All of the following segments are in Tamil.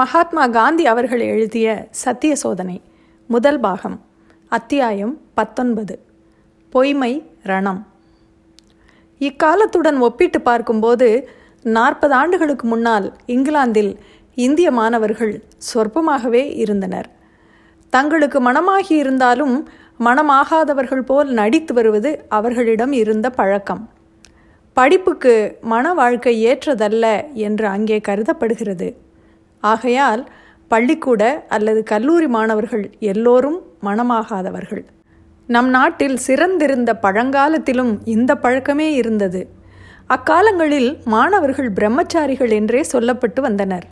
மகாத்மா காந்தி அவர்கள் எழுதிய சத்திய சோதனை முதல் பாகம் அத்தியாயம் பத்தொன்பது பொய்மை ரணம். இக்காலத்துடன் ஒப்பிட்டு பார்க்கும்போது நாற்பது ஆண்டுகளுக்கு முன்னால் இங்கிலாந்தில் இந்திய மாணவர்கள் சொற்பமாகவே இருந்தனர். தங்களுக்கு மனமாகி இருந்தாலும் மனமாகாதவர்கள் போல் நடித்து வருவது அவர்களிடம் இருந்த பழக்கம். படிப்புக்கு மன வாழ்க்கை ஏற்றதல்ல என்று அங்கே கருதப்படுகிறது. ஆகையால் பள்ளிக்கூட அல்லது கல்லூரி மாணவர்கள் எல்லோரும் மனமாகாதவர்கள். நம் நாட்டில் சிறந்திருந்த பழங்காலத்திலும் இந்த பழக்கமே இருந்தது. அக்காலங்களில் மாணவர்கள் பிரம்மச்சாரிகள் என்றே சொல்லப்பட்டு வந்தனர்.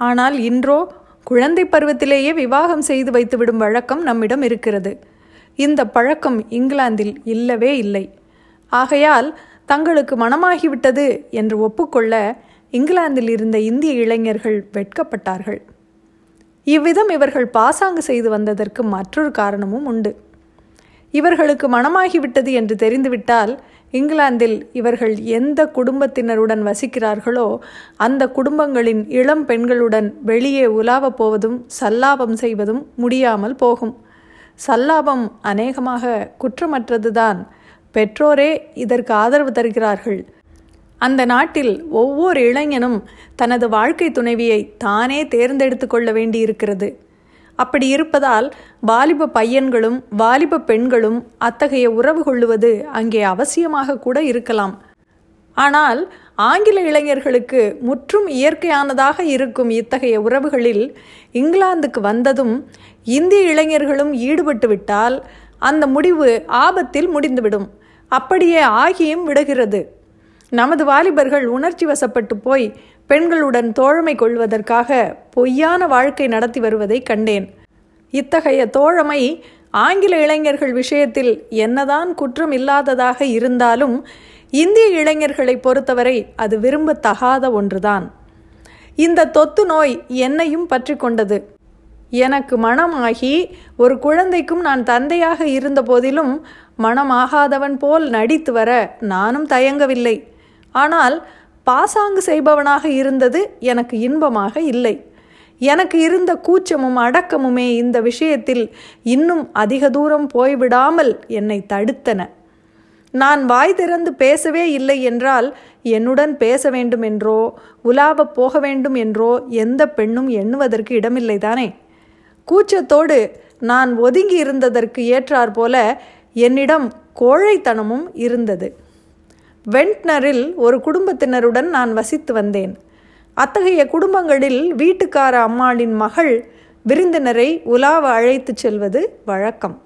ஆனால் இன்றோ குழந்தை பருவத்திலேயே விவாகம் செய்து வைத்துவிடும் வழக்கம் நம்மிடம் இருக்கிறது. இந்த பழக்கம் இங்கிலாந்தில் இல்லவே இல்லை. ஆகையால் தங்களுக்கு மனமாகிவிட்டது என்று ஒப்புக்கொள்ள இங்கிலாந்தில் இருந்த இந்திய இளைஞர்கள் வெட்கப்பட்டார்கள். இவ்விதம் இவர்கள் பாசாங்கு செய்து வந்ததற்கு மற்றொரு காரணமும் உண்டு. இவர்களுக்கு மனமாகிவிட்டது என்று தெரிந்துவிட்டால் இங்கிலாந்தில் இவர்கள் எந்த குடும்பத்தினருடன் வசிக்கிறார்களோ அந்த குடும்பங்களின் இளம் பெண்களுடன் வெளியே உலாவப் போவதும் சல்லாபம் செய்வதும் முடியாமல் போகும். சல்லாபம் அநேகமாக குற்றமற்றதுதான். பெற்றோரே இதற்கு ஆதரவு தருகிறார்கள். அந்த நாட்டில் ஒவ்வொரு இளைஞனும் தனது வாழ்க்கை துணைவியை தானே தேர்ந்தெடுத்து கொள்ள வேண்டியிருக்கிறது. அப்படி இருப்பதால் வாலிப பையன்களும் வாலிப பெண்களும் அத்தகைய உறவு கொள்ளுவது அங்கே அவசியமாக கூட இருக்கலாம். ஆனால் ஆங்கில இளைஞர்களுக்கு முற்றும் இயற்கையானதாக இருக்கும் இத்தகைய உறவுகளில் இங்கிலாந்துக்கு வந்ததும் இந்திய இளைஞர்களும் ஈடுபட்டு விட்டால் அந்த முடிவு ஆபத்தில் முடிந்துவிடும். அப்படியே ஆகியும் விடுகிறது. நமது வாலிபர்கள் உணர்ச்சி வசப்பட்டு போய் பெண்களுடன் தோழமை கொள்வதற்காக பொய்யான வாழ்க்கை நடத்தி வருவதை கண்டேன். இத்தகைய தோழமை ஆங்கில இளைஞர்கள் விஷயத்தில் என்னதான் குற்றம் இல்லாததாக இருந்தாலும் இந்திய இளைஞர்களை பொறுத்தவரை அது விரும்பத்தகாத ஒன்றுதான். இந்த தொத்து நோய் என்னையும் பற்றி கொண்டது. எனக்கு மனமாகி ஒரு குழந்தைக்கும் நான் தந்தையாக இருந்த போதிலும் மனமாகாதவன் போல் நடித்து வர நானும் தயங்கவில்லை. ஆனால் பாசாங்கு செய்பவனாக இருந்தது எனக்கு இன்பமாக இல்லை. எனக்கு இருந்த கூச்சமும் அடக்கமுமே இந்த விஷயத்தில் இன்னும் அதிக தூரம் போய்விடாமல் என்னை தடுத்தன. நான் வாய் திறந்து பேசவே இல்லை என்றால் என்னுடன் பேச வேண்டும் என்றோ உலாவ போக வேண்டும் என்றோ எந்த பெண்ணும் எண்ணுவதற்கு இடமில்லை தானே. கூச்சத்தோடு நான் ஒதுங்கி இருந்ததற்கு ஏற்றாற் போல என்னிடம் கோழைத்தனமும் இருந்தது. வெண்ட்னரில் ஒரு குடும்பத்தினருடன் நான் வசித்து வந்தேன். அத்தகைய குடும்பங்களில் வீட்டுக்கார அம்மாளின் மகள் விருந்தினரை உலாவ அழைத்து செல்வது வழக்கம்.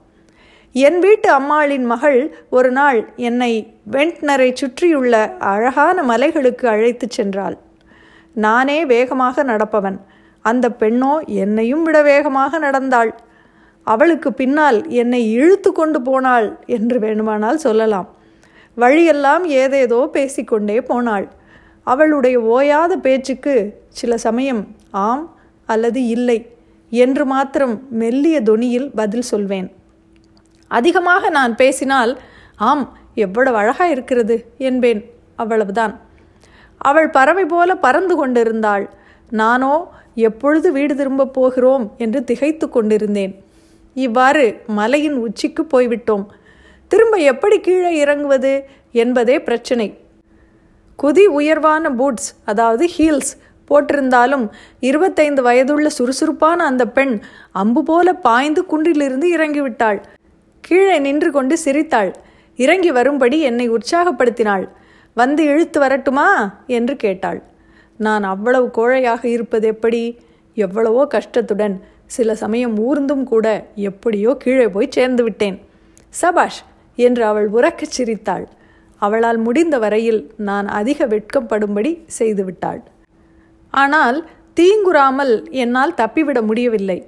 என் வீட்டு அம்மாளின் மகள் ஒரு நாள் என்னை வெண்ட்னரை சுற்றியுள்ள அழகான மலைகளுக்கு அழைத்து சென்றாள். நானே வேகமாக நடப்பவன். அந்த பெண்ணோ என்னையும் விட வேகமாக நடந்தாள். அவளுக்கு பின்னால் என்னை இழுத்து கொண்டு போனாள் என்று வேணுமானால் சொல்லலாம். வழியெல்லாம் ஏதேதோ பேசிக்கொண்டே போனாள். அவளுடைய ஓயாத பேச்சுக்கு சில சமயம் ஆம் அல்லது இல்லை என்று மாத்திரம் மெல்லிய தொனியில் பதில் சொல்வேன். அதிகமாக நான் பேசினால் ஆம் எவ்வளவு அழகா இருக்கிறது என்பேன் அவ்வளவுதான். அவள் பறவை போல பறந்து கொண்டிருந்தாள். நானோ எப்பொழுது வீடு திரும்பப் போகிறோம் என்று திகைத்து கொண்டிருந்தேன். இவ்வாறு மலையின் உச்சிக்கு போய்விட்டோம். திரும்ப எப்படி கீழே இறங்குவது என்பதே பிரச்சனை. குதி உயர்வான பூட்ஸ் அதாவது ஹீல்ஸ் போட்டிருந்தாலும் இருபத்தைந்து வயதுள்ள சுறுசுறுப்பான அந்த பெண் அம்பு போல பாய்ந்து குன்றிலிருந்து இறங்கிவிட்டாள். கீழே நின்று கொண்டு சிரித்தாள். இறங்கி வரும்படி என்னை உற்சாகப்படுத்தினாள். வந்து இழுத்து வரட்டுமா? என்று கேட்டாள். நான் அவ்வளவு கோழையாக இருப்பது எப்படி? எவ்வளவோ கஷ்டத்துடன். சில சமயம் ஊர்ந்தும் கூட எப்படியோ கீழே போய் சேர்ந்து விட்டேன். சபாஷ் என்று அவள் உறக்கச் சிரித்தாள். அவளால் முடிந்த வரையில் நான் அதிக வெட்கப்படும்படி செய்துவிட்டாள். ஆனால் தீங்குறாமல் என்னால் தப்பிவிட முடியவில்லை.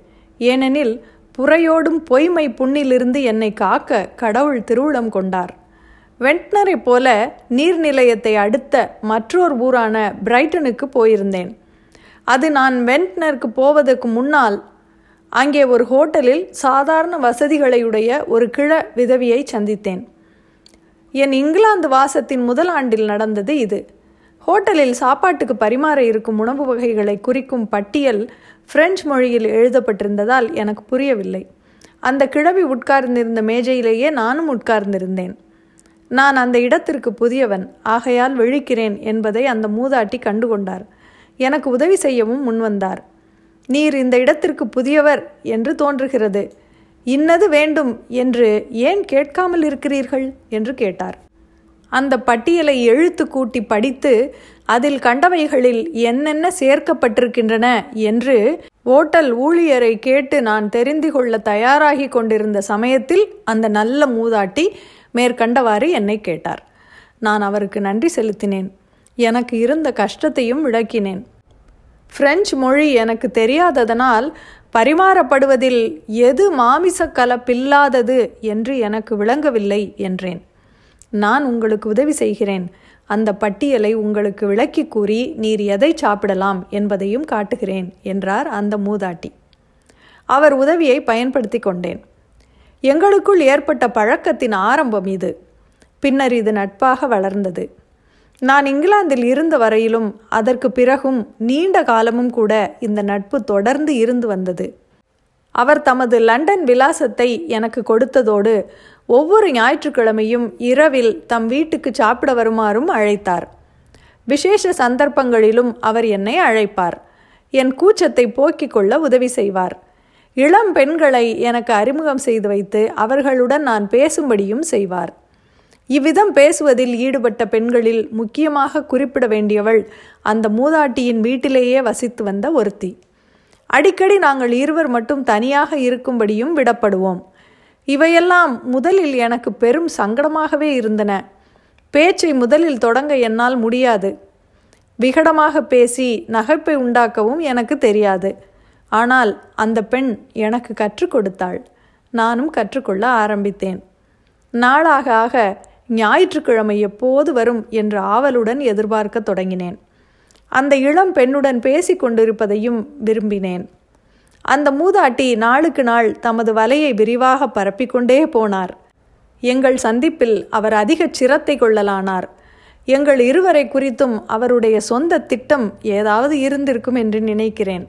ஏனெனில் புறையோடும் பொய்மை புண்ணிலிருந்து என்னை காக்க கடவுள் திருவுளம் கொண்டார். வெண்ட்னரை போல நீர்நிலையத்தை அடுத்த மற்றொரு ஊரான பிரைட்டனுக்கு போயிருந்தேன். அது நான் வெண்ட்னருக்கு போவதற்கு முன்னால் அங்கே ஒரு ஹோட்டலில் சாதாரண வசதிகளையுடைய ஒரு கிழ விதவியை சந்தித்தேன். என் இங்கிலாந்து வாசத்தின் முதல் ஆண்டில் நடந்தது இது. ஹோட்டலில் சாப்பாட்டுக்கு பரிமாற இருக்கும் உணவு வகைகளை குறிக்கும் பட்டியல் பிரெஞ்சு மொழியில் எழுதப்பட்டிருந்ததால் எனக்கு புரியவில்லை. அந்த கிழவி உட்கார்ந்திருந்த மேஜையிலேயே நானும் உட்கார்ந்திருந்தேன். நான் அந்த இடத்திற்கு புதியவன் ஆகையால் விழிக்கிறேன் என்பதை அந்த மூதாட்டி கண்டுகொண்டார். எனக்கு உதவி செய்யவும் முன்வந்தார். நீர் இந்த இடத்திற்கு புதியவர் என்று தோன்றுகிறது. இன்னது வேண்டும் என்று ஏன் கேட்காமல் இருக்கிறீர்கள்? என்று கேட்டார். அந்த பட்டியலை எழுத்து கூட்டி படித்து அதில் கண்டவைகளில் என்னென்ன சேர்க்கப்பட்டிருக்கின்றன என்று ஓட்டல் ஊழியரை கேட்டு நான் தெரிந்து கொள்ள தயாராகி கொண்டிருந்த சமயத்தில் அந்த நல்ல மூதாட்டி மேற்கண்டவாறு என்னை கேட்டார். நான் அவருக்கு நன்றி செலுத்தினேன். எனக்கு இருந்த கஷ்டத்தையும் விளக்கினேன். பிரெஞ்சு மொழி எனக்கு தெரியாததனால் பரிமாறப்படுவதில் எது மாமிச கலப்பில்லாதது என்று எனக்கு விளங்கவில்லை என்றேன். நான் உங்களுக்கு உதவி செய்கிறேன். அந்த பட்டியலை உங்களுக்கு விளக்கி கூறி நீர் எதை சாப்பிடலாம் என்பதையும் காட்டுகிறேன் என்றார் அந்த மூதாட்டி. அவர் உதவியை பயன்படுத்தி கொண்டேன். எங்களுக்குள் ஏற்பட்ட பழக்கத்தின் ஆரம்பம் இது. பின்னர் இது நட்பாக வளர்ந்தது. நான் இங்கிலாந்தில் இருந்த வரையிலும் அதற்கு பிறகும் நீண்ட காலமும் கூட இந்த நட்பு தொடர்ந்து இருந்து வந்தது. அவர் தமது லண்டன் விலாசத்தை எனக்கு கொடுத்ததோடு ஒவ்வொரு ஞாயிற்றுக்கிழமையும் இரவில் தம் வீட்டுக்கு சாப்பிட வருமாறும் அழைத்தார். விசேஷ சந்தர்ப்பங்களிலும் அவர் என்னை அழைப்பார். என் கூச்சத்தை போக்கிக் கொள்ள உதவி செய்வார். இளம் பெண்களை எனக்கு அறிமுகம் செய்து வைத்து அவர்களுடன் நான் பேசும்படியும் செய்வார். இவ்விதம் பேசுவதில் ஈடுபட்ட பெண்களில் முக்கியமாக குறிப்பிட வேண்டியவள் அந்த மூதாட்டியின் வீட்டிலேயே வசித்து வந்த ஒருத்தி. அடிக்கடி நாங்கள் இருவர் மட்டும் தனியாக இருக்கும்படியும் விடப்படுவோம். இவையெல்லாம் முதலில் எனக்கு பெரும் சங்கடமாகவே இருந்தன. பேச்சை முதலில் தொடங்க என்னால் முடியாது. விகடமாக பேசி நகைப்பை உண்டாக்கவும் எனக்கு தெரியாது. ஆனால் அந்த பெண் எனக்கு கற்றுக் கொடுத்தாள். நானும் கற்றுக்கொள்ள ஆரம்பித்தேன். நாளாக ஆக ஞாயிற்றுக்கிழமை எப்போது வரும் என்று ஆவலுடன் எதிர்பார்க்க தொடங்கினேன். அந்த இளம் பெண்ணுடன் பேசி கொண்டிருப்பதையும் விரும்பினேன். அந்த மூதாட்டி நாளுக்கு நாள் தமது வலையை விரிவாக பரப்பிக்கொண்டே போனார். எங்கள் சந்திப்பில் அவர் அதிக சிரத்தை கொள்ளலானார். எங்கள் இருவரை குறித்தும் அவருடைய சொந்த திட்டம் ஏதாவது இருந்திருக்கும் என்று நினைக்கிறேன்.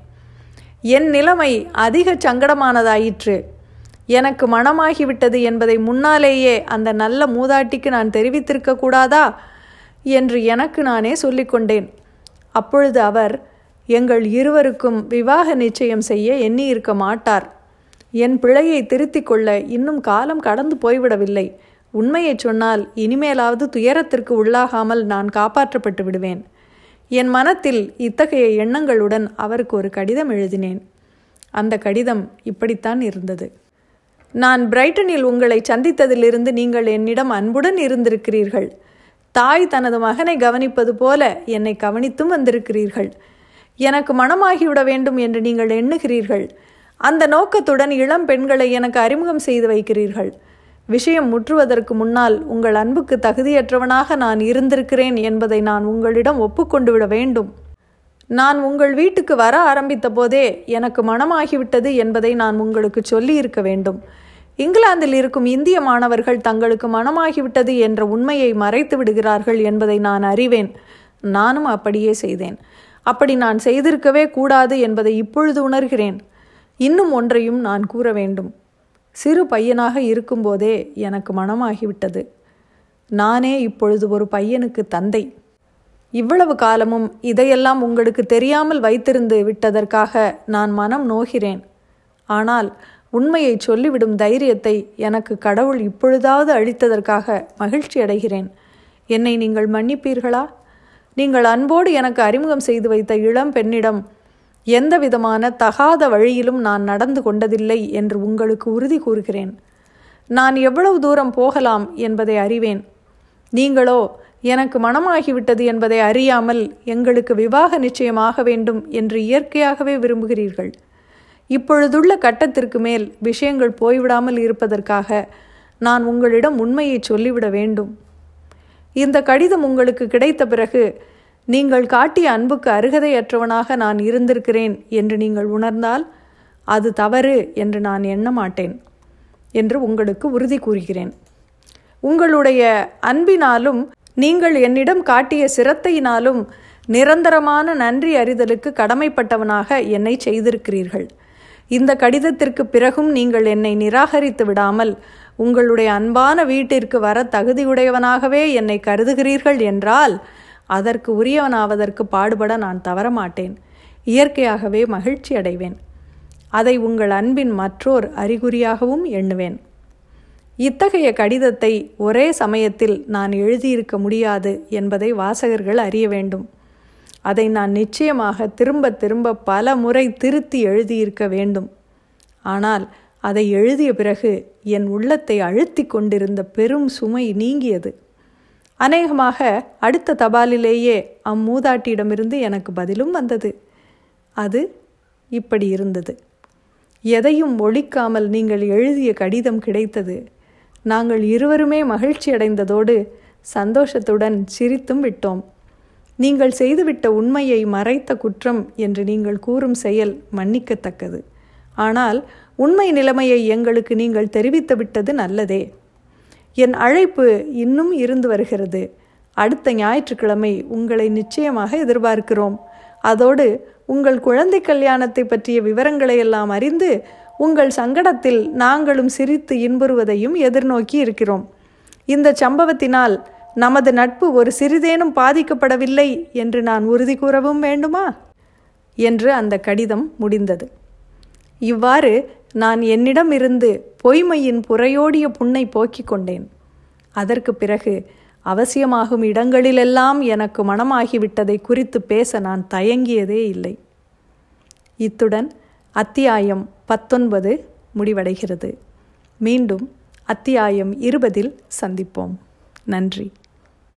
என் நிலைமை அதிக சங்கடமானதாயிற்று. எனக்கு மனமாகிவிட்டது என்பதை முன்னாலேயே அந்த நல்ல மூதாட்டிக்கு நான் தெரிவித்திருக்க கூடாதா என்று எனக்கு நானே சொல்லிக்கொண்டேன். அப்பொழுது அவர் எங்கள் இருவருக்கும் விவாக நிச்சயம் செய்ய எண்ணி இருக்க மாட்டார். என் பிழையை திருத்திக் கொள்ள இன்னும் காலம் கடந்து போய்விடவில்லை. உண்மையை சொன்னால் இனிமேலாவது துயரத்திற்கு உள்ளாகாமல் நான் காப்பாற்றப்பட்டு விடுவேன். என் மனத்தில் இத்தகைய எண்ணங்களுடன் அவருக்கு ஒரு கடிதம் எழுதினேன். அந்த கடிதம் இப்படித்தான் இருந்தது. நான் பிரைட்டனில் உங்களை சந்தித்ததிலிருந்து நீங்கள் என்னிடம் அன்புடன் இருந்திருக்கிறீர்கள். தாய் தனது மகனை கவனிப்பது போல என்னை கவனித்தும் வந்திருக்கிறீர்கள். எனக்கு மனமாகிவிட வேண்டும் என்று நீங்கள் எண்ணுகிறீர்கள். அந்த நோக்கத்துடன் இளம் பெண்களை எனக்கு அறிமுகம் செய்து வைக்கிறீர்கள். விஷயம் முற்றுவதற்கு முன்னால் உங்கள் அன்புக்கு தகுதியற்றவனாக நான் இருந்திருக்கிறேன் என்பதை நான் உங்களிடம் ஒப்புக்கொண்டு விட வேண்டும். நான் உங்கள் வீட்டுக்கு வர ஆரம்பித்த போதே எனக்கு மனமாகிவிட்டது என்பதை நான் உங்களுக்கு சொல்லியிருக்க வேண்டும். இங்கிலாந்தில் இருக்கும் இந்திய மாணவர்கள் தங்களுக்கு மனமாகிவிட்டது என்ற உண்மையை மறைத்து விடுகிறார்கள் என்பதை நான் அறிவேன். நானும் அப்படியே செய்தேன். அப்படி நான் செய்திருக்கவே கூடாது என்பதை இப்பொழுது உணர்கிறேன். இன்னும் ஒன்றையும் நான் கூற வேண்டும். சிறு பையனாக இருக்கும்போதே எனக்கு மனமாகிவிட்டது. நானே இப்பொழுது ஒரு பையனுக்கு தந்தை. இவ்வளவு காலமும் இதையெல்லாம் உங்களுக்கு தெரியாமல் வைத்திருந்து விட்டதற்காக நான் மனம் நோகிறேன். ஆனால் உண்மையை சொல்லிவிடும் தைரியத்தை எனக்கு கடவுள் இப்பொழுதாவது அளித்ததற்காக மகிழ்ச்சி அடைகிறேன். என்னை நீங்கள் மன்னிப்பீர்களா? நீங்கள் அன்போடு எனக்கு அறிமுகம் செய்து வைத்த இளம் பெண்ணிடம் எந்த விதமான தகாத வழியிலும் நான் நடந்து கொண்டதில்லை என்று உங்களுக்கு உறுதி கூறுகிறேன். நான் எவ்வளவு தூரம் போகலாம் என்பதை அறிவேன். நீங்களோ எனக்கு மனமாகிவிட்டது என்பதை அறியாமல் எங்களுக்கு விவாக நிச்சயமாக வேண்டும் என்று இயற்கையாகவே விரும்புகிறீர்கள். இப்பொழுதுள்ள கட்டத்திற்கு மேல் விஷயங்கள் போய்விடாமல் இருப்பதற்காக நான் உங்களிடம் உண்மையை சொல்லிவிட வேண்டும். இந்த கடிதம் உங்களுக்கு கிடைத்த பிறகு நீங்கள் காட்டிய அன்புக்கு அருகதையற்றவனாக நான் இருந்திருக்கிறேன் என்று நீங்கள் உணர்ந்தால் அது தவறு என்று நான் எண்ண மாட்டேன் என்று உங்களுக்கு உறுதி கூறுகிறேன். உங்களுடைய அன்பினாலும் நீங்கள் என்னிடம் காட்டிய சிரத்தையினாலும் நிரந்தரமான நன்றி அறிதலுக்கு கடமைப்பட்டவனாக என்னை செய்திருக்கிறீர்கள். இந்த கடிதத்திற்கு பிறகும் நீங்கள் என்னை நிராகரித்து விடாமல் உங்களுடைய அன்பான வீட்டிற்கு வர தகுதியுடையவனாகவே என்னை கருதுகிறீர்கள் என்றால் அதற்கு உரியவனாவதற்கு பாடுபட நான் தவறமாட்டேன். இயற்கையாகவே மகிழ்ச்சி அடைவேன் அதை உங்கள் அன்பின் மற்றோர் அறிகுறியாகவும் எண்ணுவேன். இத்தகைய கடிதத்தை ஒரே சமயத்தில் நான் எழுதியிருக்க முடியாது என்பதை வாசகர்கள் அறிய வேண்டும். அதை நான் நிச்சயமாக திரும்ப திரும்ப பல முறை திருத்தி எழுதியிருக்க வேண்டும். ஆனால் அதை எழுதிய பிறகு என் உள்ளத்தை அழுத்தி கொண்டிருந்த பெரும் சுமை நீங்கியது. அநேகமாக அடுத்த தபாலிலேயே அம்மூதாட்டியிடமிருந்து எனக்கு பதிலும் வந்தது. அது இப்படி இருந்தது. எதையும் ஒழிக்காமல் நீங்கள் எழுதிய கடிதம் கிடைத்தது. நாங்கள் இருவருமே மகிழ்ச்சி அடைந்ததோடு சந்தோஷத்துடன் சிரித்தும் விட்டோம். நீங்கள் செய்துவிட்ட உண்மையை மறைத்த குற்றம் என்று நீங்கள் கூறும் செயல் மன்னிக்கத்தக்கது. ஆனால் உண்மை நிலைமையை எங்களுக்கு நீங்கள் தெரிவித்து விட்டது நல்லதே. என் அழைப்பு இன்னும் இருந்து வருகிறது. அடுத்த ஞாயிற்றுக்கிழமை உங்களை நிச்சயமாக எதிர்பார்க்கிறோம். அதோடு உங்கள் குழந்தை கல்யாணத்தை பற்றிய விவரங்களை எல்லாம் அறிந்து உங்கள் சங்கடத்தில் நாங்களும் சிரித்து இன்புறுவதையும் எதிர்நோக்கி இருக்கிறோம். இந்த சம்பவத்தினால் நமது நட்பு ஒரு சிறிதேனும் பாதிக்கப்படவில்லை என்று நான் உறுதி கூறவும் வேண்டுமா? என்று அந்த கடிதம் முடிந்தது. இவ்வாறு நான் என்னிடம் இருந்து பொய்மையின் புறையோடிய புண்ணை போக்கிக் கொண்டேன். அதற்கு பிறகு அவசியமாகும் இடங்களிலெல்லாம் எனக்கு மனமாகிவிட்டதை குறித்து பேச நான் தயங்கியதே இல்லை. இத்துடன் அத்தியாயம் பத்தொன்பது முடிவடைகிறது. மீண்டும் அத்தியாயம் இருபதில் சந்திப்போம். நன்றி.